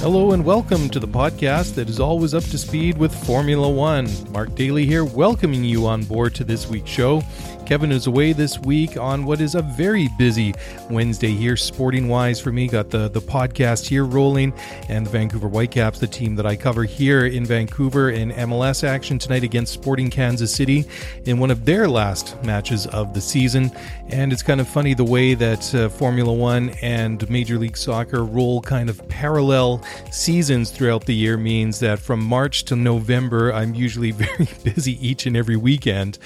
Hello and welcome to the podcast that is always up to speed with Formula One. Mark Daly here, welcoming you on board to this week's show. Kevin is away this week on what is a very busy Wednesday here, sporting wise for me. Got the, the podcast here rolling, and the Vancouver Whitecaps, the team that I cover here in Vancouver in MLS action tonight against Sporting Kansas City in one of their last matches of the season. And it's kind of funny the way that uh, Formula One and Major League Soccer roll kind of parallel seasons throughout the year means that from March to November, I'm usually very busy each and every weekend.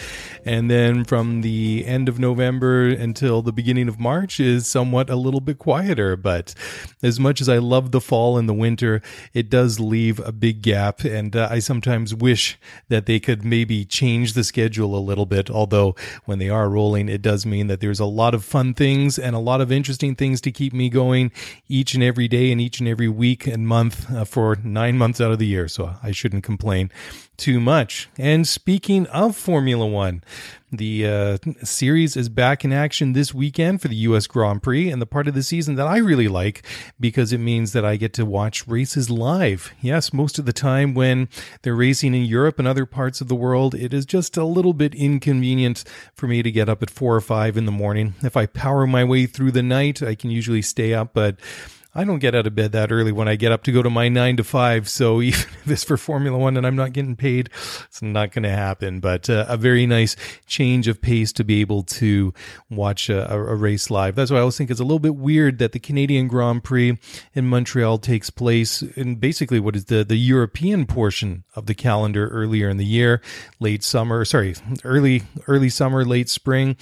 And then from the end of November until the beginning of March is somewhat a little bit quieter. But as much as I love the fall and the winter, it does leave a big gap. And uh, I sometimes wish that they could maybe change the schedule a little bit. Although when they are rolling, it does mean that there's a lot of fun things and a lot of interesting things to keep me going each and every day and each and every week and month uh, for nine months out of the year. So I shouldn't complain too much. And speaking of Formula One, the uh, series is back in action this weekend for the U.S. Grand Prix, and the part of the season that I really like because it means that I get to watch races live. Yes, most of the time when they're racing in Europe and other parts of the world, it is just a little bit inconvenient for me to get up at four or five in the morning. If I power my way through the night, I can usually stay up, but I don't get out of bed that early when I get up to go to my nine to five. So even if it's for Formula One and I'm not getting paid, it's not going to happen. But uh, a very nice change of pace to be able to watch a, a, race live. That's why I always think it's a little bit weird that the Canadian Grand Prix in Montreal takes place in basically what is the, the European portion of the calendar earlier in the year, late summer, sorry, early, early summer, late spring,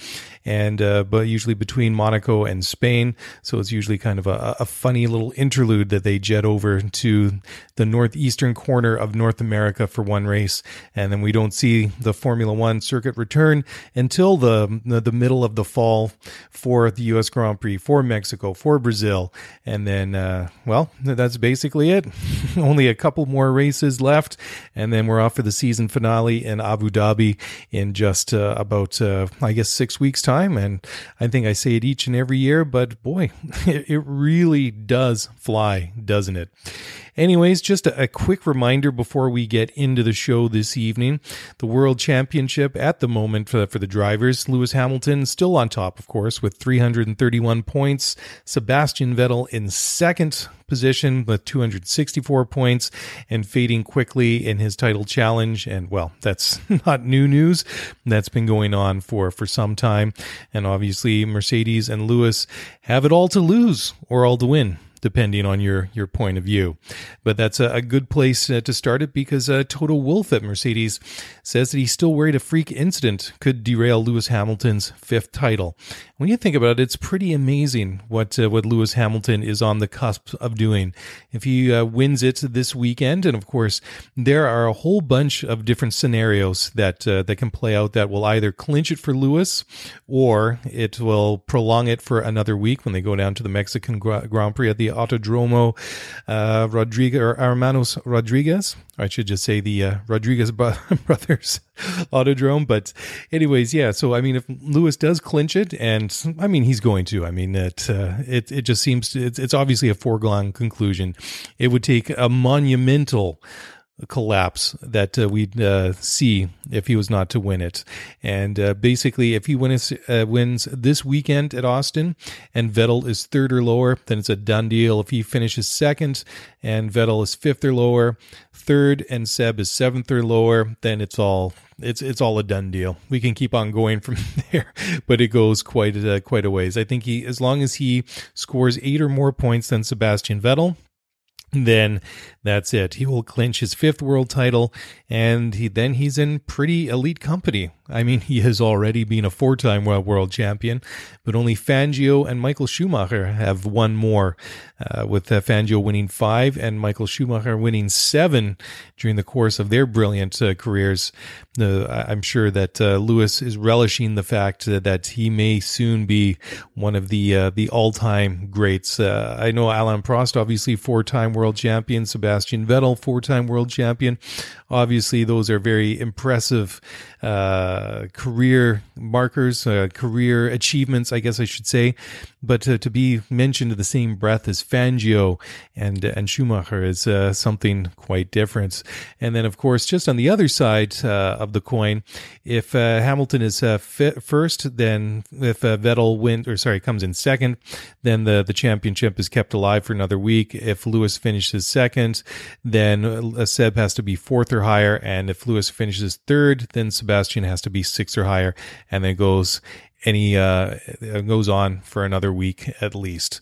and, uh, but usually between Monaco and Spain. So it's usually kind of a, a funny little interlude that they jet over to the northeastern corner of North America for one race, and then we don't see the Formula One circuit return until the the, middle of the fall for the U.S. Grand Prix, for Mexico, for Brazil, and then uh, well, that's basically it. Only a couple more races left, and then we're off for the season finale in Abu Dhabi in just uh, about uh, I guess six weeks time, and I think I say it each and every year, but boy, it, it really does fly, doesn't it? Anyways, just a, a, quick reminder before we get into the show this evening. The World Championship at the moment for, for the drivers, Lewis Hamilton still on top, of course, with 331 points. Sebastian Vettel in second position with 264 points and fading quickly in his title challenge. And well, that's not new news. That's been going on for, for some time. And obviously, Mercedes and Lewis have it all to lose or all to win depending on your your point of view. But that's a, a good place uh, to start it because uh, Toto Wolff at Mercedes says that he's still worried a freak incident could derail Lewis Hamilton's fifth title. When you think about it, it's pretty amazing what uh, what Lewis Hamilton is on the cusp of doing. If he uh, wins it this weekend, and of course there are a whole bunch of different scenarios that uh, that can play out that will either clinch it for Lewis or it will prolong it for another week when they go down to the Mexican Grand Prix at the Autodromo uh, Rodriguez or Rodriguez. I should just say the uh, Rodriguez brothers Autodrome. But anyways, yeah. So I mean, if Lewis does clinch it, and I mean he's going to. I mean it. Uh, it it just seems to, it's it's obviously a foregone conclusion. It would take a monumental collapse that uh, we'd uh, see if he was not to win it. And uh, basically, if he wins, uh, wins this weekend at Austin and Vettel is third or lower, then it's a done deal. If he finishes second and Vettel is fifth or lower, third and Seb is seventh or lower, then it's all it's it's all a done deal. We can keep on going from there, but it goes quite a, quite a ways. I think he, as long as he scores eight or more points than Sebastian Vettel, then that's it. He will clinch his fifth world title, and he, then he's in pretty elite company. I mean, he has already been a four time world champion, but only Fangio and Michael Schumacher have won more, uh, with uh, Fangio winning five and Michael Schumacher winning seven during the course of their brilliant uh, careers. I'm sure that uh, Lewis is relishing the fact that he may soon be one of the uh, the all time greats. Uh, I know Alain Prost, obviously four time world champion, Sebastian Vettel, four time world champion. Obviously, those are very impressive uh, career markers, uh, career achievements, I guess I should say. But to, to be mentioned in the same breath as Fangio and and Schumacher is uh, something quite different. And then, of course, just on the other side uh, of the coin, if uh, Hamilton is uh, first, then if Vettel wins, or sorry, comes in second, then the the championship is kept alive for another week. If Lewis finishes second, then Seb has to be fourth or higher, and if Lewis finishes third, then Sebastian has to be sixth or higher, and then goes any uh, goes on for another week at least.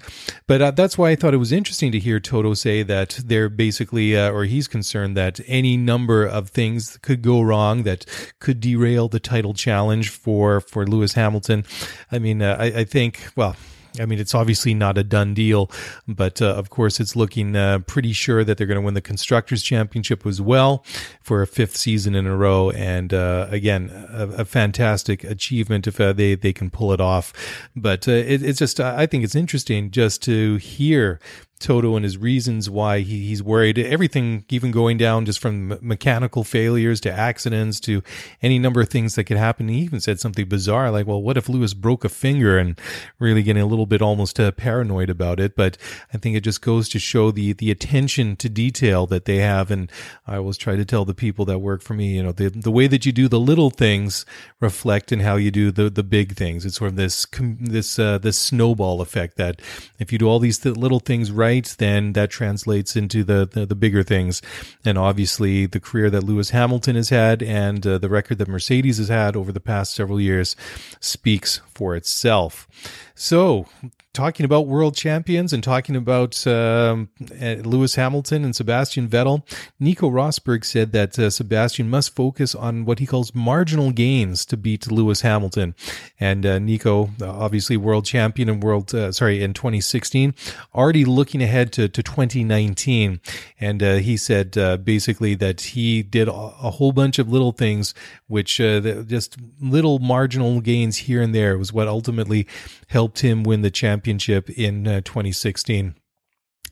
But uh, that's why I thought it was interesting to hear Toto say that they're basically, uh, or he's concerned that any number of things could go wrong that could derail the title challenge for for Lewis Hamilton. I mean, uh, I, I think well. I mean, it's obviously not a done deal, but uh, of course, it's looking uh, pretty sure that they're going to win the Constructors' Championship as well for a fifth season in a row. And uh, again, a, a, fantastic achievement if uh, they, they can pull it off. But uh, it, it's just, I think it's interesting just to hear Toto and his reasons why he, he's worried. Everything, even going down just from mechanical failures to accidents to any number of things that could happen. He even said something bizarre like, well, what if Lewis broke a finger and really getting a little bit almost uh, paranoid about it. But I think it just goes to show the, the attention to detail that they have. And I always try to tell the people that work for me, you know, the, the way that you do the little things reflect in how you do the, the big things. It's sort of this, this, uh, this snowball effect that if you do all these little things right, right, then that translates into the, the, the bigger things. And obviously, the career that Lewis Hamilton has had and uh, the record that Mercedes has had over the past several years speaks for itself. So, talking about world champions and talking about um, uh, Lewis Hamilton and Sebastian Vettel, Nico Rosberg said that uh, Sebastian must focus on what he calls marginal gains to beat Lewis Hamilton. And uh, Nico, obviously world champion in world, uh, sorry, in 2016, already looking ahead to, to 2019. And uh, he said uh, basically that he did a, a, whole bunch of little things, which just little marginal gains here and there was what ultimately helped him win the championship championship in uh, 2016.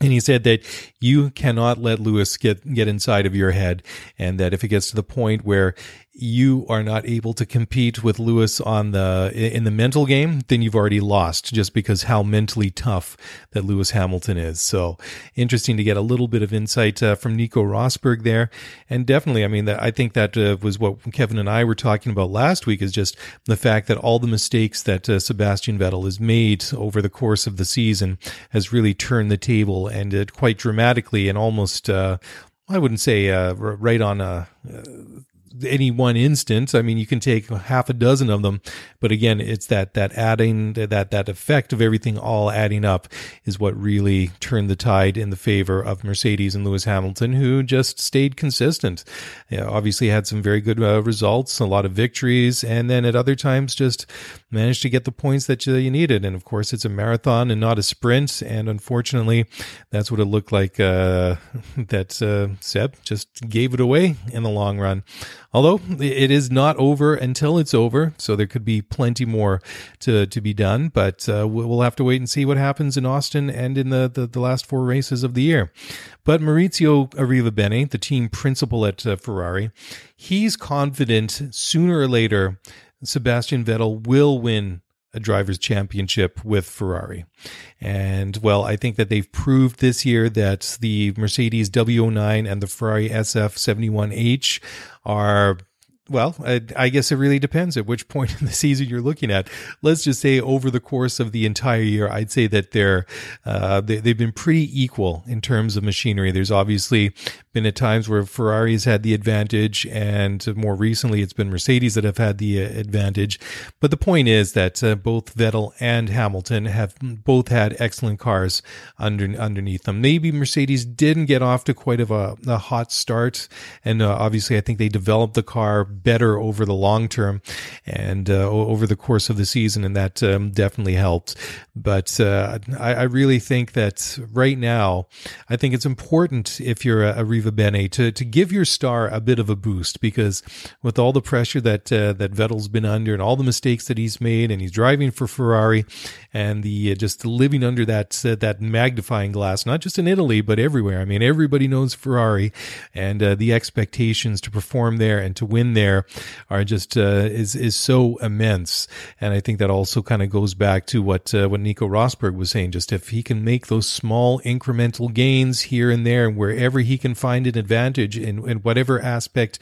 And he said that you cannot let Lewis get, get inside of your head. And that if it gets to the point where you are not able to compete with Lewis on the in the mental game, then you've already lost just because how mentally tough that Lewis Hamilton is. So interesting to get a little bit of insight uh, from Nico Rosberg there, and definitely, I mean, that I think that uh, was what Kevin and I were talking about last week is just the fact that all the mistakes that uh, Sebastian Vettel has made over the course of the season has really turned the table and it quite dramatically and almost. Uh, I wouldn't say uh, right on a uh, any one instance. I mean, you can take half a dozen of them, but again, it's that that adding that that effect of everything all adding up is what really turned the tide in the favor of Mercedes and Lewis Hamilton, who just stayed consistent. Obviously, had some very good uh, results, a lot of victories, and then at other times just managed to get the points that you, you needed. And of course, it's a marathon and not a sprint, and unfortunately, that's what it looked like. Uh, that uh, Seb just gave it away in the long run. Although it is not over until it's over, so there could be plenty more to, to be done. But uh, we'll have to wait and see what happens in Austin and in the, the, the last four races of the year. But Maurizio Arrivabene, the team principal at uh, Ferrari, he's confident sooner or later Sebastian Vettel will win a driver's championship with Ferrari. And well, I think that they've proved this year that the Mercedes W09 and the Ferrari SF71H are well, I, I, guess it really depends at which point in the season you're looking at. Let's just say over the course of the entire year, I'd say that they're uh, they, have been pretty equal in terms of machinery. There's obviously been at times where Ferrari's had the advantage, and more recently, it's been Mercedes that have had the uh, advantage. But the point is that uh, both Vettel and Hamilton have both had excellent cars under underneath them. Maybe Mercedes didn't get off to quite of a, a hot start, and uh, obviously, I think they developed the car better over the long term and uh, over the course of the season, and that um, definitely helped. But uh, I, I, really think that right now, I think it's important if you're a, Arrivabene to to give your star a bit of a boost because with all the pressure that uh, that Vettel's been under and all the mistakes that he's made, and he's driving for Ferrari, and the uh, just living under that uh, that magnifying glass, not just in Italy but everywhere. I mean, everybody knows Ferrari, and uh, the expectations to perform there and to win there there are just uh, is is so immense, and I think that also kind of goes back to what uh, what Nico Rosberg was saying. Just if he can make those small incremental gains here and there, wherever he can find an advantage in, in whatever aspect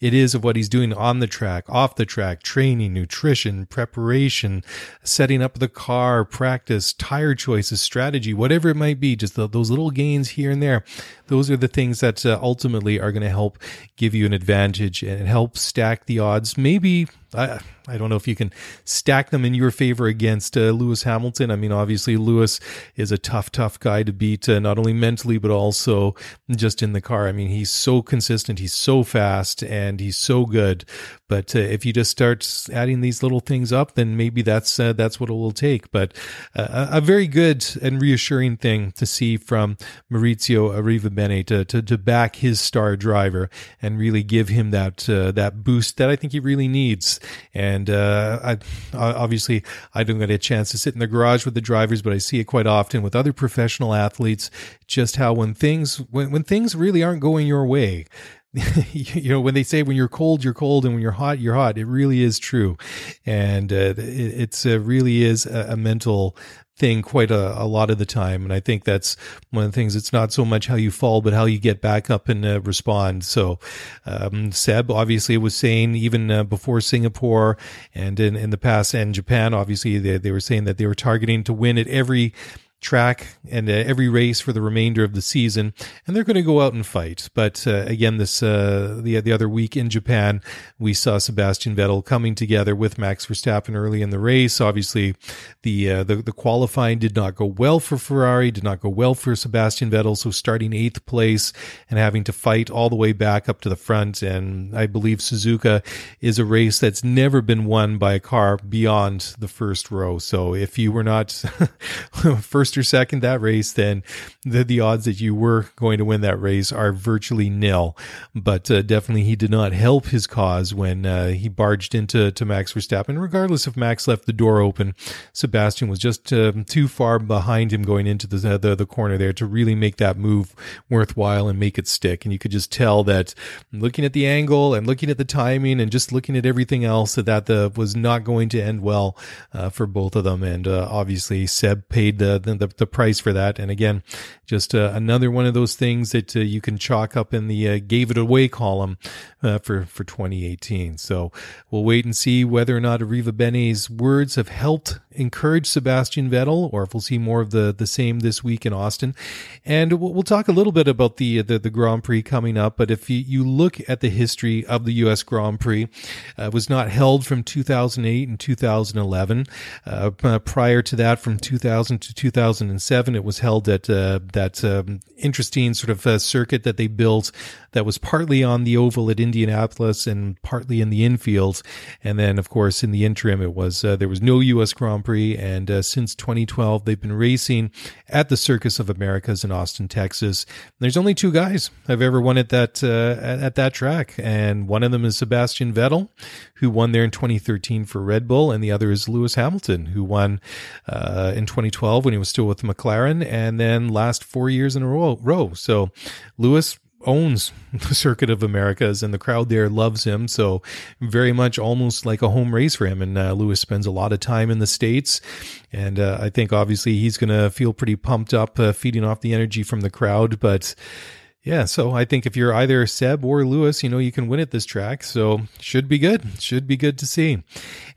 it is of what he's doing on the track, off the track, training, nutrition, preparation, setting up the car, practice, tire choices, strategy, whatever it might be, just the, those little gains here and there. Those are the things that uh, ultimately are going to help give you an advantage and help stack the odds. Maybe I, I don't know if you can stack them in your favor against uh, Lewis Hamilton. I mean, obviously, Lewis is a tough, tough guy to beat, uh, not only mentally, but also just in the car. I mean, he's so consistent, he's so fast, and he's so good. But uh, if you just start adding these little things up, then maybe that's uh, that's what it will take. But uh, a very good and reassuring thing to see from Maurizio Arrivabene to, to, to back his star driver and really give him that uh, that boost that I think he really needs. And uh, I, obviously, I don't get a chance to sit in the garage with the drivers, but I see it quite often with other professional athletes. Just how when things when when things really aren't going your way, you know when they say when you're cold you're cold and when you're hot you're hot it really is true and uh, it, it's uh, really is a, a, mental thing quite a, a, lot of the time. And i think that's one of the things it's not so much how you fall but how you get back up and uh, respond. So um, seb obviously was saying even uh, before singapore and in, in the past and japan obviously they, they were saying that they were targeting to win at every track and uh, every race for the remainder of the season, and they're going to go out and fight. But uh, again, this uh, the the other week in Japan, we saw Sebastian Vettel coming together with Max Verstappen early in the race. Obviously, the uh, the, the qualifying did not go well for Ferrari, did not go well for Sebastian Vettel. So starting eighth place and having to fight all the way back up to the front, and I believe Suzuka is a race that's never been won by a car beyond the first row. So if you were not first first or second that race, then the, the odds that you were going to win that race are virtually nil. But uh, definitely he did not help his cause when uh, he barged into to Max Verstappen. Regardless if Max left the door open, Sebastian was just uh, too far behind him going into the, the, the corner there to really make that move worthwhile and make it stick. And you could just tell that looking at the angle and looking at the timing and just looking at everything else that that the, was not going to end well uh, for both of them. And uh, obviously Seb paid the, the the, the price for that. And again, just uh, another one of those things that uh, you can chalk up in the uh, gave it away column for for 2018. So we'll wait and see whether or not Arrivabene's words have helped encourage Sebastian Vettel, or if we'll see more of the the same this week in Austin. And we'll, we'll talk a little bit about the, the, the Grand Prix coming up. But if you, you look at the history of the U.S. Grand Prix, uh, it was not held from 2008 and 2011. Uh, prior to that, from 2000 to 2007, it was held at uh, that um, interesting sort of uh, circuit that they built that was partly on the oval at Indianapolis and partly in the infield. And then, of course, in the interim, it was uh, there was no U.S. Grand Prix, and uh, since 2012, they've been racing at the Circuit of Americas in Austin, Texas. There's only two guys I've ever won at that uh, at, at that track, and one of them is Sebastian Vettel, who won there in 2013 for Red Bull, and the other is Lewis Hamilton, who won uh, in 2012 when he was still with McLaren, and then last four years in a row. row. So Lewis owns the Circuit of Americas, and the crowd there loves him. So, very much almost like a home race for him. And uh, Lewis spends a lot of time in the States. And uh, I think obviously he's going to feel pretty pumped up, uh, feeding off the energy from the crowd. But yeah, so I think if you're either Seb or Lewis, you know, you can win at this track. So should be good. Should be good to see.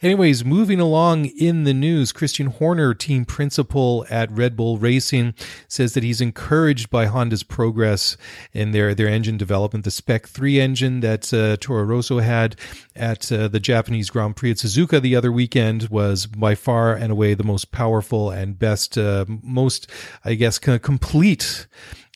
Anyways, moving along in the news, Christian Horner, team principal at Red Bull Racing, says that he's encouraged by Honda's progress in their, their engine development. The Spec 3 engine that uh, Toro Rosso had at uh, the Japanese Grand Prix at Suzuka the other weekend was by far and away the most powerful and best, uh, most, I guess, kind of complete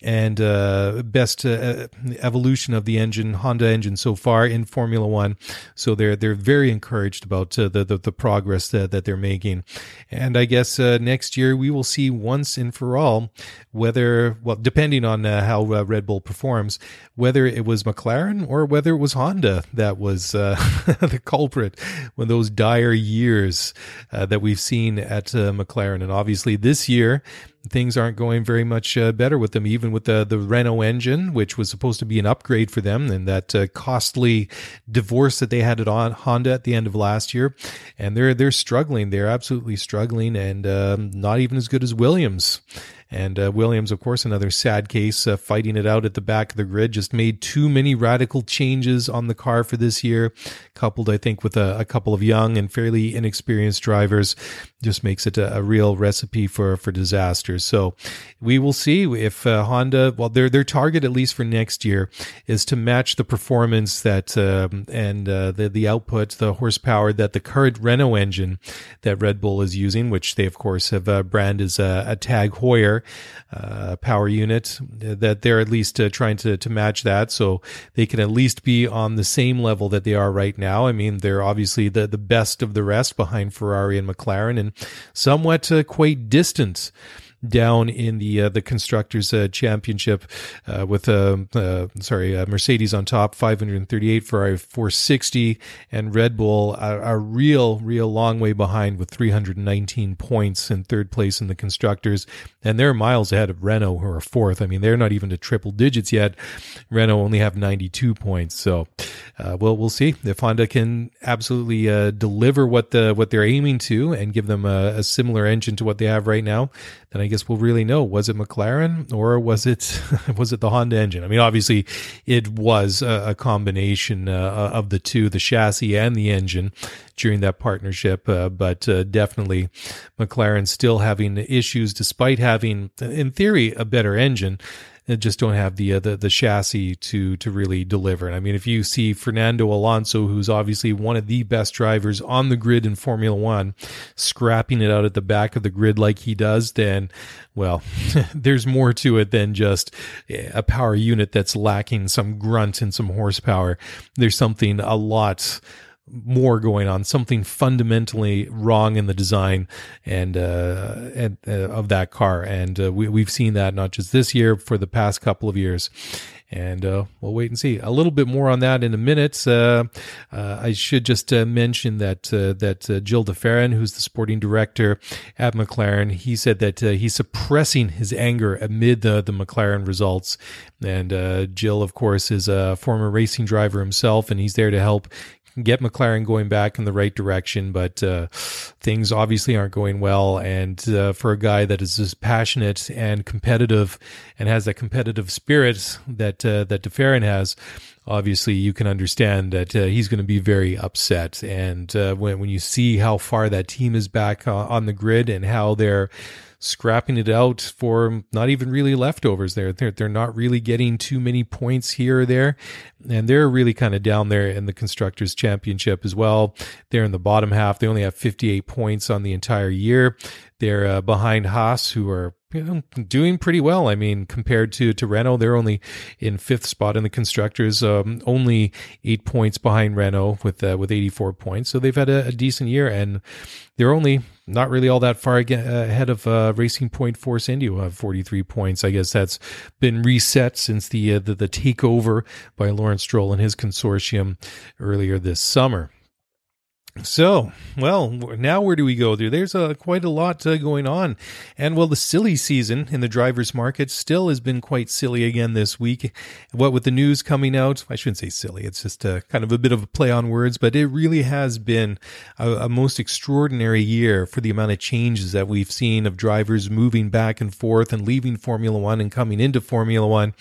and uh, best uh, evolution of the engine, Honda engine so far in Formula One. So they're they're very encouraged about uh, the, the, the progress that, that they're making, and I guess uh, next year we will see once and for all whether well depending on uh, how uh, Red Bull performs, whether it was McLaren or whether it was Honda that was the culprit. When those dire years that we've seen at McLaren, and obviously this year things aren't going very much uh, better with them, even with the, the Renault engine, which was supposed to be an upgrade for them, and that uh, costly divorce that they had at on Honda at the end of last year. And they're, they're struggling. They're absolutely struggling and um, not even as good as Williams. And uh, Williams, of course, another sad case, uh, fighting it out at the back of the grid, just made too many radical changes on the car for this year, coupled, I think, with a, a couple of young and fairly inexperienced drivers, just makes it a, a, real recipe for, for disaster. So we will see if uh, Honda, well, their, their target, at least for next year, is to match the performance that um, and uh, the, the output, the horsepower that the current Renault engine that Red Bull is using, which they, of course, have uh, branded as a, a Tag Heuer uh, power unit that they're at least uh, trying to, to match that so they can at least be on the same level that they are right now. I mean, they're obviously the, the best of the rest behind Ferrari and McLaren and somewhat uh, quite distant down in the uh, the constructors uh, championship uh, with uh, uh, sorry uh, Mercedes on top 538 Ferrari 460 and Red Bull a, a, real real long way behind with 319 points in third place in the constructors. And they're miles ahead of Renault who are fourth. I mean they're not even to triple digits yet. Renault only have 92 points. So well we'll see if Honda can absolutely deliver what the what they're aiming to and give them a, a similar engine to what they have right now then I guess we'll really know was it McLaren or was it was it the Honda engine? I mean, obviously, it was a, a combination uh, of the two, the chassis and the engine during that partnership. Uh, but uh, definitely, McLaren still having issues despite having, in theory, a better engine just don't have the, uh, the the chassis to to really deliver. And I mean, if you see Fernando Alonso, who's obviously one of the best drivers on the grid in Formula One, scrapping it out at the back of the grid like he does, then well, there's more to it than just a power unit that's lacking some grunt and some horsepower. There's something a lot more going on, something fundamentally wrong in the design and uh, and uh, of that car, and uh, we we've seen that not just this year, for the past couple of years. And uh, we'll wait and see. A little bit more on that in a minute. Uh, uh, I should just mention that that Gil de Ferran, who's the sporting director at McLaren, he said that he's suppressing his anger amid the the McLaren results. And Gil, of course, is a former racing driver himself, and he's there to help get McLaren going back in the right direction, but uh, things obviously aren't going well. And uh, for a guy that is as passionate and competitive and has that competitive spirit that uh, that de Ferran has, obviously you can understand that uh, he's going to be very upset. And uh, when when you see how far that team is back uh, on the grid and how they're scrapping it out for not even really leftovers there. They're, they're not really getting too many points here or there. And they're really kind of down there in the Constructors' Championship as well. They're in the bottom half. They only have 58 points on the entire year. They're uh, behind Haas, who are you know, doing pretty well. I mean, compared to, to Renault, they're only in fifth spot in the constructors, um, only eight points behind Renault with, uh, with 84 points. So they've had a, a, decent year and they're only not really all that far ahead of, uh, Racing Point Force India, have 43 points. I guess that's been reset since the, uh, the, the takeover by Lawrence Stroll and his consortium earlier this summer. So, well, now where do we go? There, there's uh, quite a lot uh, going on, and well, the silly season in the drivers' market still has been quite silly again this week. What with the news coming out, I shouldn't say silly; it's just a, kind of a bit of a play on words, but it really has been a, a most extraordinary year for the amount of changes that we've seen of drivers moving back and forth and leaving Formula One and coming into Formula One,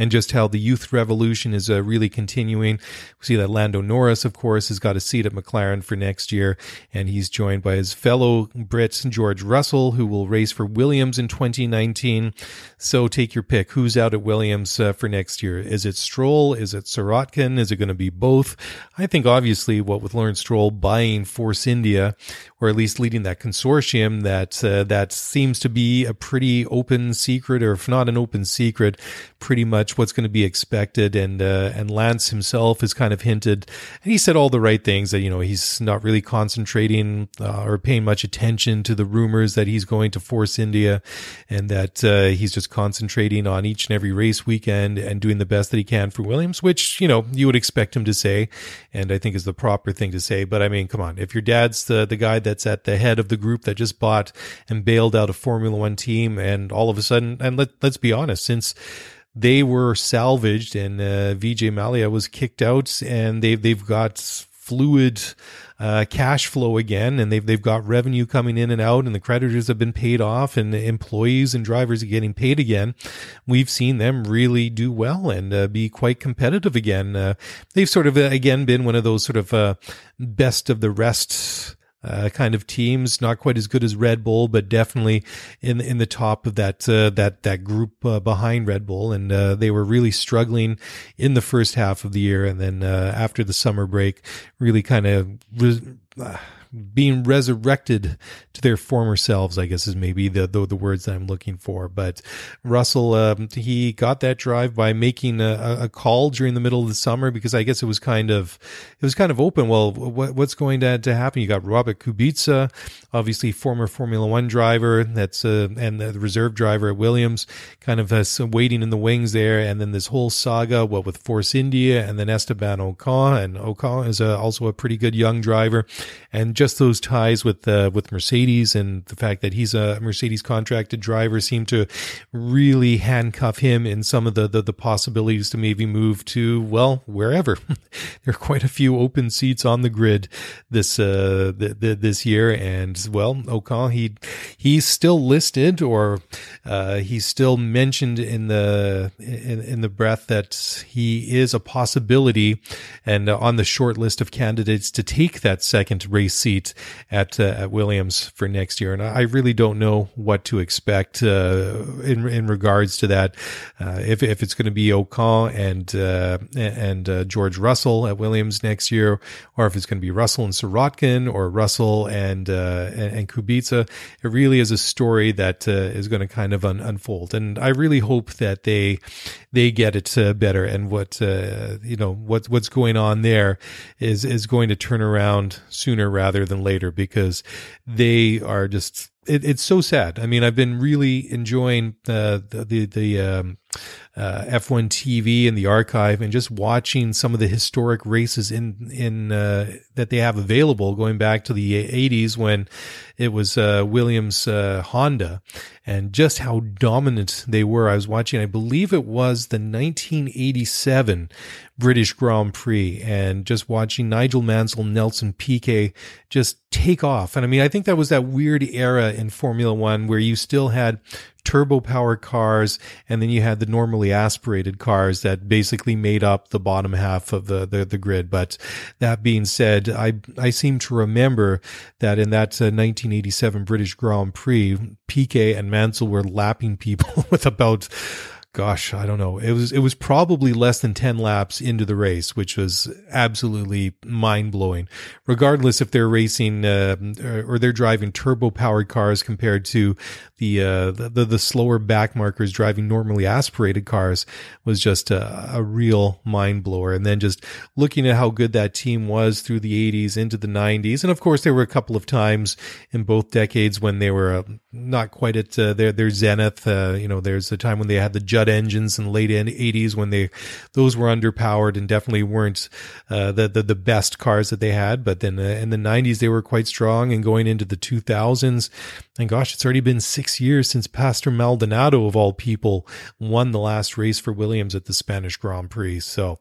and just how the youth revolution is uh, really continuing. We see that Lando Norris, of course, has got a seat at McLaren for next year. And he's joined by his fellow Brit, George Russell, who will race for Williams in 2019. So take your pick. Who's out at Williams uh, for next year? Is it Stroll? Is it Sirotkin? Is it going to be both? I think obviously what with Lawrence Stroll buying Force India, or at least leading that consortium, that uh, that seems to be a pretty open secret, or if not an open secret, pretty much what's going to be expected. And uh, and Lance himself has kind of hinted, and he said all the right things that you know he's not really concentrating uh, or paying much attention to the rumors that he's going to Force India, and that uh, he's just concentrating on each and every race weekend and doing the best that he can for Williams, which you know you would expect him to say, and I think is the proper thing to say. But I mean, come on, if your dad's the the guy that's at the head of the group that just bought and bailed out a Formula One team, and all of a sudden, and let let's be honest, since they were salvaged and uh, Mallya was kicked out, and they've they've got fluid uh, cash flow again, and they've they've got revenue coming in and out, and the creditors have been paid off, and employees and drivers are getting paid again. We've seen them really do well and uh, be quite competitive again. Uh, they've sort of uh, again been one of those sort of uh, best of the rest uh, kind of teams. Not quite as good as Red Bull, but definitely in in the top of that uh, that that group uh, behind Red Bull. And uh, they were really struggling in the first half of the year, and then uh, after the summer break, really kind of. Uh, being resurrected to their former selves, I guess is maybe the the, the words I'm looking for. But Russell, um, he got that drive by making a, a, call during the middle of the summer because I guess it was kind of it was kind of open. Well, what, what's going to, to happen? You got Robert Kubica, obviously former Formula One driver, that's uh, and the reserve driver at Williams, kind of uh, waiting in the wings there, and then this whole saga, what with Force India, and then Esteban Ocon, and Ocon is a, also a pretty good young driver, and just those ties with uh, with Mercedes and the fact that he's a Mercedes contracted driver seem to really handcuff him in some of the, the, the possibilities to maybe move to well wherever. there are quite a few open seats on the grid this uh this year, and well, Ocon he he's still listed or uh, he's still mentioned in the in, in the breath that he is a possibility and on the short list of candidates to take that second race seat at uh, at Williams for next year, and I really don't know what to expect uh, in in regards to that. Uh, if if it's going to be Ocon and uh, and uh, George Russell at Williams next year, or if it's going to be Russell and Sirotkin or Russell and uh, and, and, Kubica, it really is a story that is going to kind of un- unfold, and I really hope that they they get it better and what you know what what's going on there is is going to turn around sooner rather rather than later because they are just it, it's so sad. I mean, I've been really enjoying the the, the um, uh, F1 TV and the archive, and just watching some of the historic races in in uh, that they have available, going back to the '80s when it was uh, Williams uh, Honda, and just how dominant they were. I was watching, I believe it was the 1987 British Grand Prix, and just watching Nigel Mansell, Nelson Piquet just take off. And I mean, I think that was that weird era in Formula One where you still had turbo power cars and then you had the normally aspirated cars that basically made up the bottom half of the, the, the grid. But that being said, I, I seem to remember that in that uh, 1987 British Grand Prix, Piquet and Mansell were lapping people with about gosh, I don't know. It was it was probably less than 10 laps into the race, which was absolutely mind-blowing. Regardless if they're racing uh, or they're driving turbo powered cars compared to the, uh, the the slower back markers driving normally aspirated cars was just a, a real mind blower. And then just looking at how good that team was through the 80s into the 90s, and of course there were a couple of times in both decades when they were uh, not quite at uh, their their zenith. Uh, you know, there's a time when they had the Judd engines in the late 80s when they those were underpowered and definitely weren't uh, the, the the best cars that they had. But then uh, in the 90s they were quite strong, and going into the 2000s, and gosh, it's already been six years since Pastor Maldonado of all people won the last race for Williams at the Spanish Grand Prix. So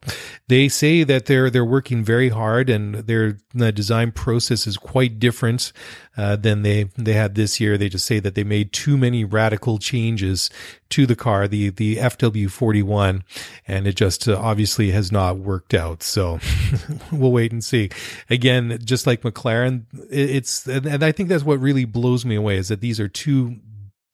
they say that they're they're working very hard, and their the design process is quite different uh, than they they had this year. They just say that they made too many radical changes to the car, the the FW41, and it just uh, obviously has not worked out. So we'll wait and see. Again, just like McLaren, it's and I think that's what really blows me away is that these are two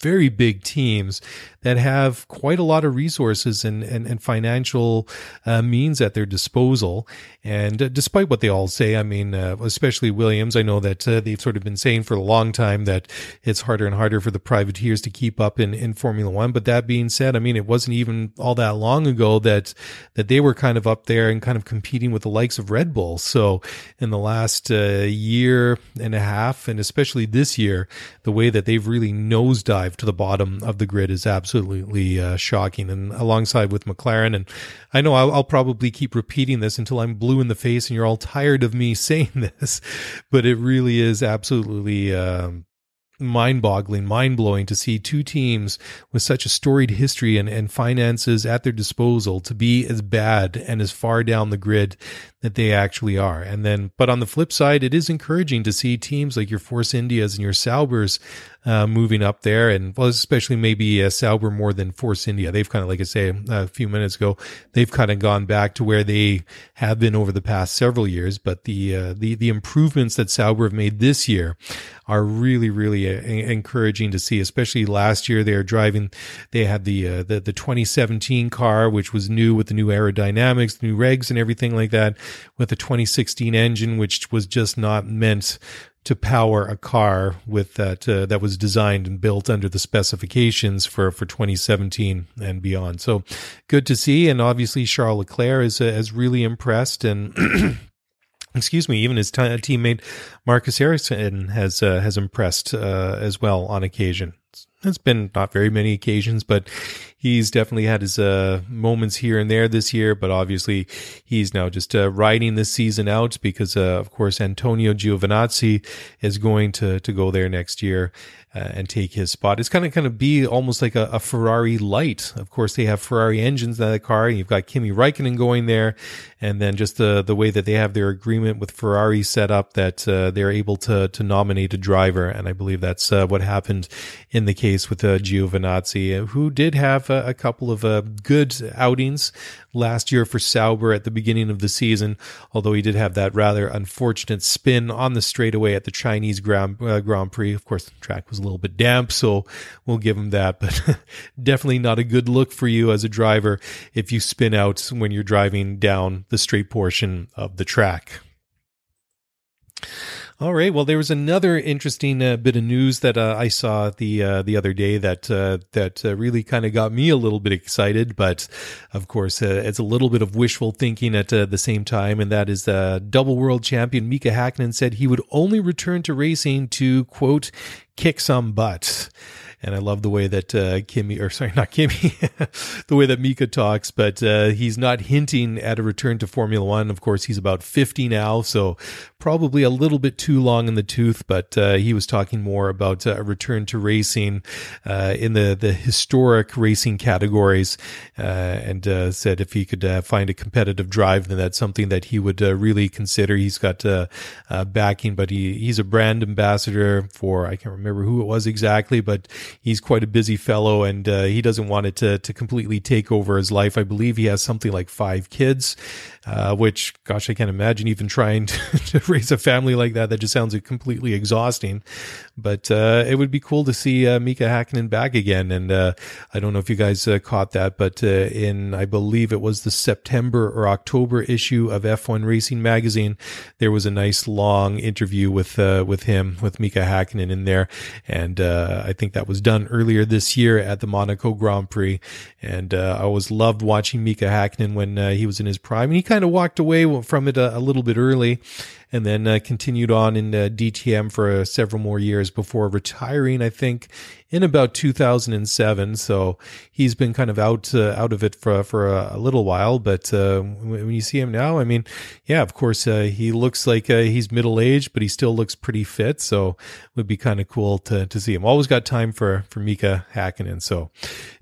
very big teams that have quite a lot of resources and, and, and financial uh, means at their disposal. And uh, despite what they all say, I mean, uh, especially Williams, I know that uh, they've sort of been saying for a long time that it's harder and harder for the privateers to keep up in, in Formula One. But that being said, I mean, it wasn't even all that long ago that, that they were kind of up there and kind of competing with the likes of Red Bull. So in the last uh, year and a half, and especially this year, the way that they've really nosedived to the bottom of the grid is absolutely uh, shocking. And alongside with McLaren, and I know I'll, I'll, probably keep repeating this until I'm blue in the face and you're all tired of me saying this, but it really is absolutely. Um, mind boggling, mind blowing to see two teams with such a storied history and, and finances at their disposal to be as bad and as far down the grid that they actually are. And then, but on the flip side, it is encouraging to see teams like your Force Indias and your Saubers uh, moving up there, and well, especially maybe uh, Sauber more than Force India. They've kind of, like I say a few minutes ago, they've kind of gone back to where they have been over the past several years. But the uh, the the improvements that Sauber have made this year are really really uh, encouraging to see. Especially last year, they are driving. They had the uh, the the 2017 car, which was new with the new aerodynamics, new regs, and everything like that. With the 2016 engine, which was just not meant to power a car with that uh, that was designed and built under the specifications for for 2017 and beyond. So good to see, and obviously Charles Leclerc is uh, has really impressed and. excuse me, even his t- teammate Marcus Ericsson has uh, has impressed uh, as well on occasion. It's been not very many occasions, but he's definitely had his uh, moments here and there this year. But obviously, he's now just uh, riding this season out because, uh, of course, Antonio Giovinazzi is going to to go there next year uh, and take his spot. It's kind of kind of be almost like a, a, Ferrari light. Of course, they have Ferrari engines in that car. And you've got Kimi Raikkonen going there, and then just the the way that they have their agreement with Ferrari set up that uh, they're able to to nominate a driver, and I believe that's uh, what happened in the case with uh, Giovinazzi, who did have a, a couple of uh, good outings last year for Sauber at the beginning of the season, although he did have that rather unfortunate spin on the straightaway at the Chinese Grand, uh, Grand Prix. Of course, the track was a little bit damp, so we'll give him that, but definitely not a good look for you as a driver if you spin out when you're driving down the straight portion of the track. All right. Well, there was another interesting uh, bit of news that uh, I saw the uh, the other day that uh, that uh, really kind of got me a little bit excited, but of course, uh, it's a little bit of wishful thinking at the same time, and that is double world champion Mika Hakkinen said he would only return to racing to quote kick some butt. And I love the way that uh, Kimi, or sorry, not Kimmy, the way that Mika talks, but uh, he's not hinting at a return to Formula One. Of course, he's about 50 now, so probably a little bit too long in the tooth, but uh, he was talking more about uh, a return to racing uh, in the, the historic racing categories uh, and said if he could find a competitive drive, then that's something that he would really consider. He's got backing, but he, he's a brand ambassador for, I can't remember who it was exactly, but he's quite a busy fellow and he doesn't want it to, to completely take over his life. I believe he has something like five kids, uh, which, gosh, I can't imagine even trying to, to, raise a family like that. That just sounds completely exhausting. But uh, it would be cool to see uh, Mika Hakkinen back again. And uh, I don't know if you guys uh, caught that, but in, I believe it was the September or October issue of F1 Racing Magazine, there was a nice long interview with with him, with Mika Hakkinen in there. And I think that was done earlier this year at the Monaco Grand Prix. And uh, I always loved watching Mika Hakkinen when uh, he was in his prime. And he kind of walked away from it a, a little bit early and then uh, continued on in uh, DTM for uh, several more years before retiring. I think in about 2007. So he's been kind of out uh, out of it for for a, a little while. But uh, when you see him now, I mean, yeah, of course uh, he looks like uh, he's middle aged, but he still looks pretty fit. So it would be kind of cool to to see him. Always got time for for Mika Hakkinen. So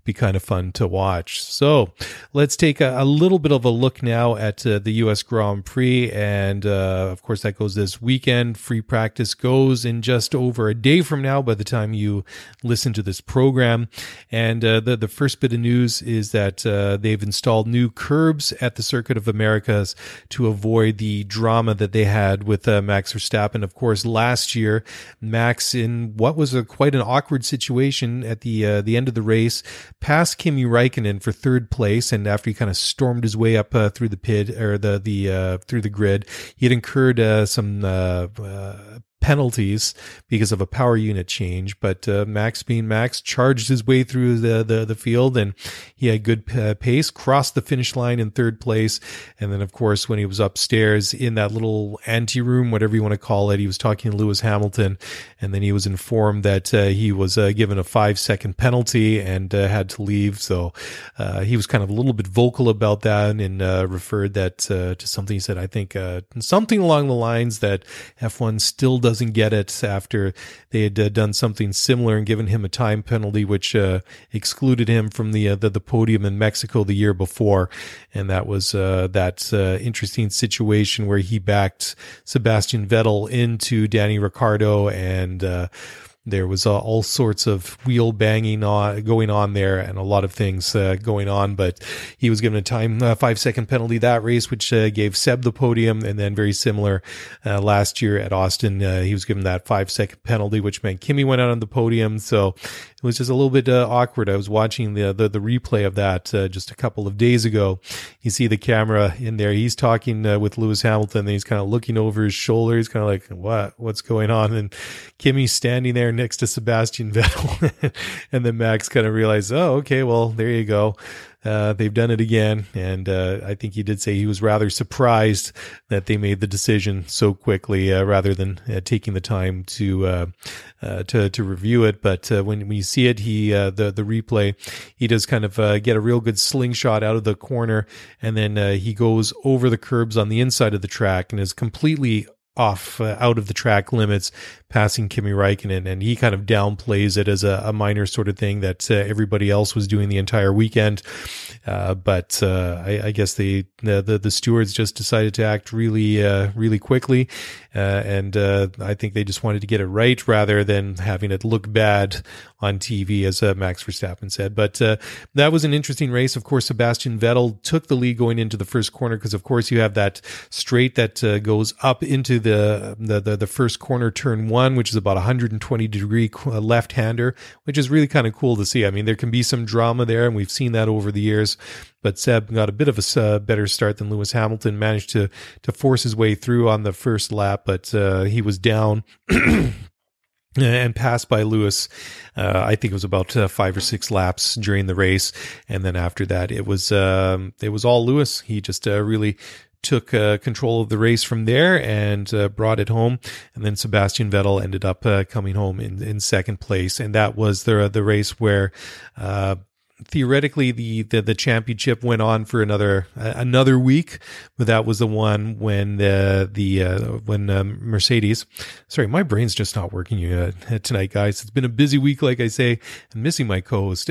be kind of fun to watch. So let's take a, a little bit of a look now at uh, the U.S. Grand Prix. And uh, of course, that goes this weekend. Free practice goes in just over a day from now by the time you listen to this program. And uh, the, the first bit of news is that uh, they've installed new curbs at the Circuit of Americas to avoid the drama that they had with uh, Max Verstappen. Of course, last year, Max, in what was a quite an awkward situation at the uh, the end of the race, passed Kimi Raikkonen for third place, and after he kind of stormed his way up uh, through the pit or the the uh, through the grid, he had incurred some penalties because of a power unit change. But uh, Max being Max charged his way through the, the, the field and he had good uh, pace, crossed the finish line in third place. And then, of course, when he was upstairs in that little ante room, whatever you want to call it, he was talking to Lewis Hamilton. And then he was informed that uh, he was uh, given a five second penalty and uh, had to leave. So uh, he was kind of a little bit vocal about that and referred that to something he said, I think something along the lines that F1 still does doesn't get it after they had uh, done something similar and given him a time penalty, which uh, excluded him from the, uh, the, the podium in Mexico the year before, and that was uh, that uh, interesting situation where he backed Sebastian Vettel into Danny Ricciardo and uh, there was uh, all sorts of wheel banging on, going on there and a lot of things uh, going on, but he was given a time uh, five second penalty that race, which uh, gave Seb the podium. And then very similar uh, last year at Austin, he was given that five second penalty, which meant Kimi went out on the podium. So it was just a little bit uh, awkward. I was watching the, the, the replay of that uh, just a couple of days ago. You see the camera in there. He's talking uh, with Lewis Hamilton and he's kind of looking over his shoulder. He's kind of like, what, what's going on? And Kimi's standing there next to Sebastian Vettel. and then Max kind of realized, oh, okay, well, there you go. Uh, they've done it again. And uh, I think he did say he was rather surprised that they made the decision so quickly uh, rather than uh, taking the time to uh, uh, to to review it. But when, when you see it, he the the replay, he does kind of get a real good slingshot out of the corner, and then he goes over the curbs on the inside of the track and is completely off uh, out of the track limits passing Kimi Raikkonen and he kind of downplays it as a, a minor sort of thing that uh, everybody else was doing the entire weekend. Uh, but uh, I, I, guess the, the the stewards just decided to act really uh, really quickly. Uh, and I think they just wanted to get it right rather than having it look bad on TV as Max Verstappen said. But that was an interesting race. Of course Sebastian Vettel took the lead going into the first corner because of course you have that straight that goes up into the, the, the, the first corner turn one, which is about 120 degree uh, left hander, which is really kind of cool to see. I mean, there can be some drama there, and we've seen that over the years. But Seb got a bit of a uh, better start than Lewis Hamilton, managed to to force his way through on the first lap, but uh, he was down. and passed by Lewis. Uh, I think it was about uh, five or six laps during the race, and then after that, it was um, it was all Lewis. He just uh, really took uh, control of the race from there and uh, brought it home. And then Sebastian Vettel ended up uh, coming home in, in second place. And that was the, the race where, uh, theoretically the, the, the championship went on for another uh, another week, but that was the one when the the uh, when um, Mercedes. Sorry, my brain's just not working uh, tonight, guys. It's been a busy week, like I say, and missing my co-host.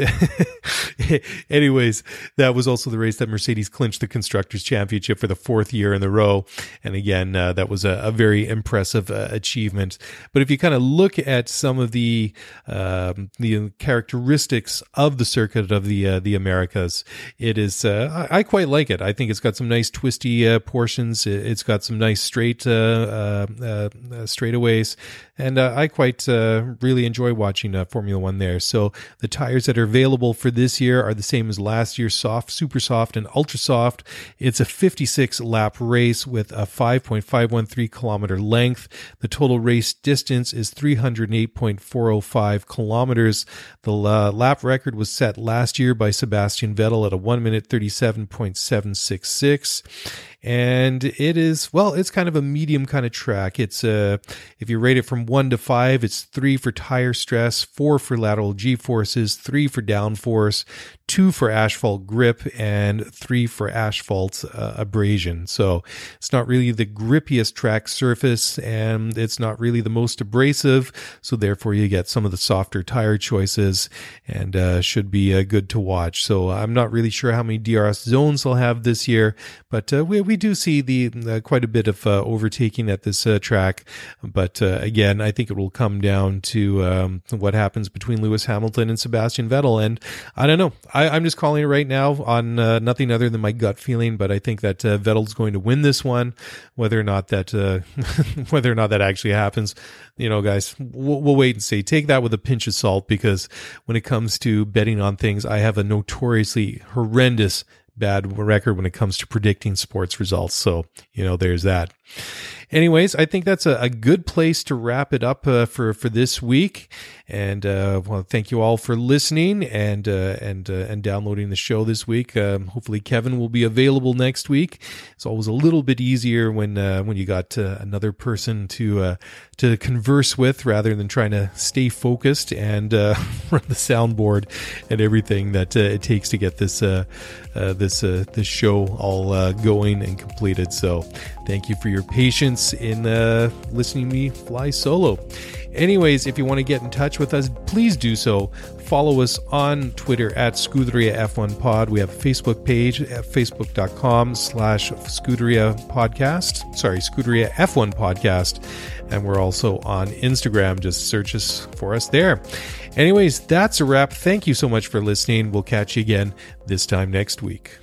Anyways, that was also the race that Mercedes clinched the constructors championship for the fourth year in a row, and again, uh, that was a, a very impressive uh, achievement. But if you kind of look at some of the um, the characteristics of the circuit of the uh, the Americas. It is uh, I, I, quite like it. I think it's got some nice twisty uh, portions. It's got some nice straight uh, uh, uh, straightaways, and I quite really enjoy watching Formula One there. So the tires that are available for this year are the same as last year: soft, super soft, and ultra soft. It's a 56 lap race with a 5.513 kilometer length. The total race distance is 308.405 kilometers. The lap record was set last last year by Sebastian Vettel at a 1 minute 37.766 and it is well it's kind of a medium kind of track. It's uh if you rate it from 1 to 5 it's 3 for tire stress 4 for lateral g forces 3 for downforce 2 for asphalt grip and 3 for asphalt uh, abrasion. So it's not really the grippiest track surface and it's not really the most abrasive. So therefore you get some of the softer tire choices and uh, should be uh, good to watch. So i'm not really sure how many drs zones they'll have this year but uh, we, we we do see the uh, quite a bit of uh, overtaking at this uh, track, but again, I think it will come down to um, what happens between Lewis Hamilton and Sebastian Vettel. And I don't know. I, am just calling it right now on nothing other than my gut feeling, but I think that Vettel's going to win this one. Whether or not that whether or not that actually happens, you know, guys, we'll, we'll wait and see. Take that with a pinch of salt because when it comes to betting on things, I have a notoriously horrendous bad record when it comes to predicting sports results. So, you know, there's that. Anyways, I think that's a, a good place to wrap it up uh, for for this week. And uh, well, thank you all for listening and uh, and uh, and downloading the show this week. Um, hopefully, Kevin will be available next week. It's always a little bit easier when uh, when you got uh, another person to to converse with rather than trying to stay focused and run the soundboard and everything that it takes to get this this this show all going and completed. So, thank you for your patience in uh, listening me fly solo. Anyways, if you want to get in touch with us, please do so. Follow us on Twitter at Scuderia F1 Pod. We have a Facebook page at facebook.com slash Scuderia Podcast. Sorry, Scuderia F1 Podcast. And we're also on Instagram. Just search us for us there. Anyways, that's a wrap. Thank you so much for listening. We'll catch you again this time next week.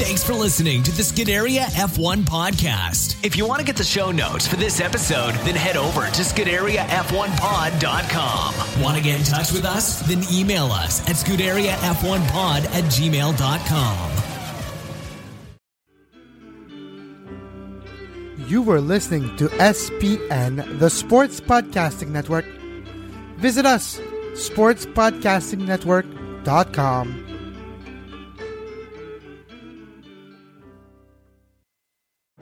Thanks for listening to the Scuderia F1 podcast. If you want to get the show notes for this episode, then head over to ScuderiaF1pod.com. Want to get in touch with us? Then email us at ScuderiaF1pod at gmail.com. You were listening to SPN, the Sports Podcasting Network. Visit us, sportspodcastingnetwork.com.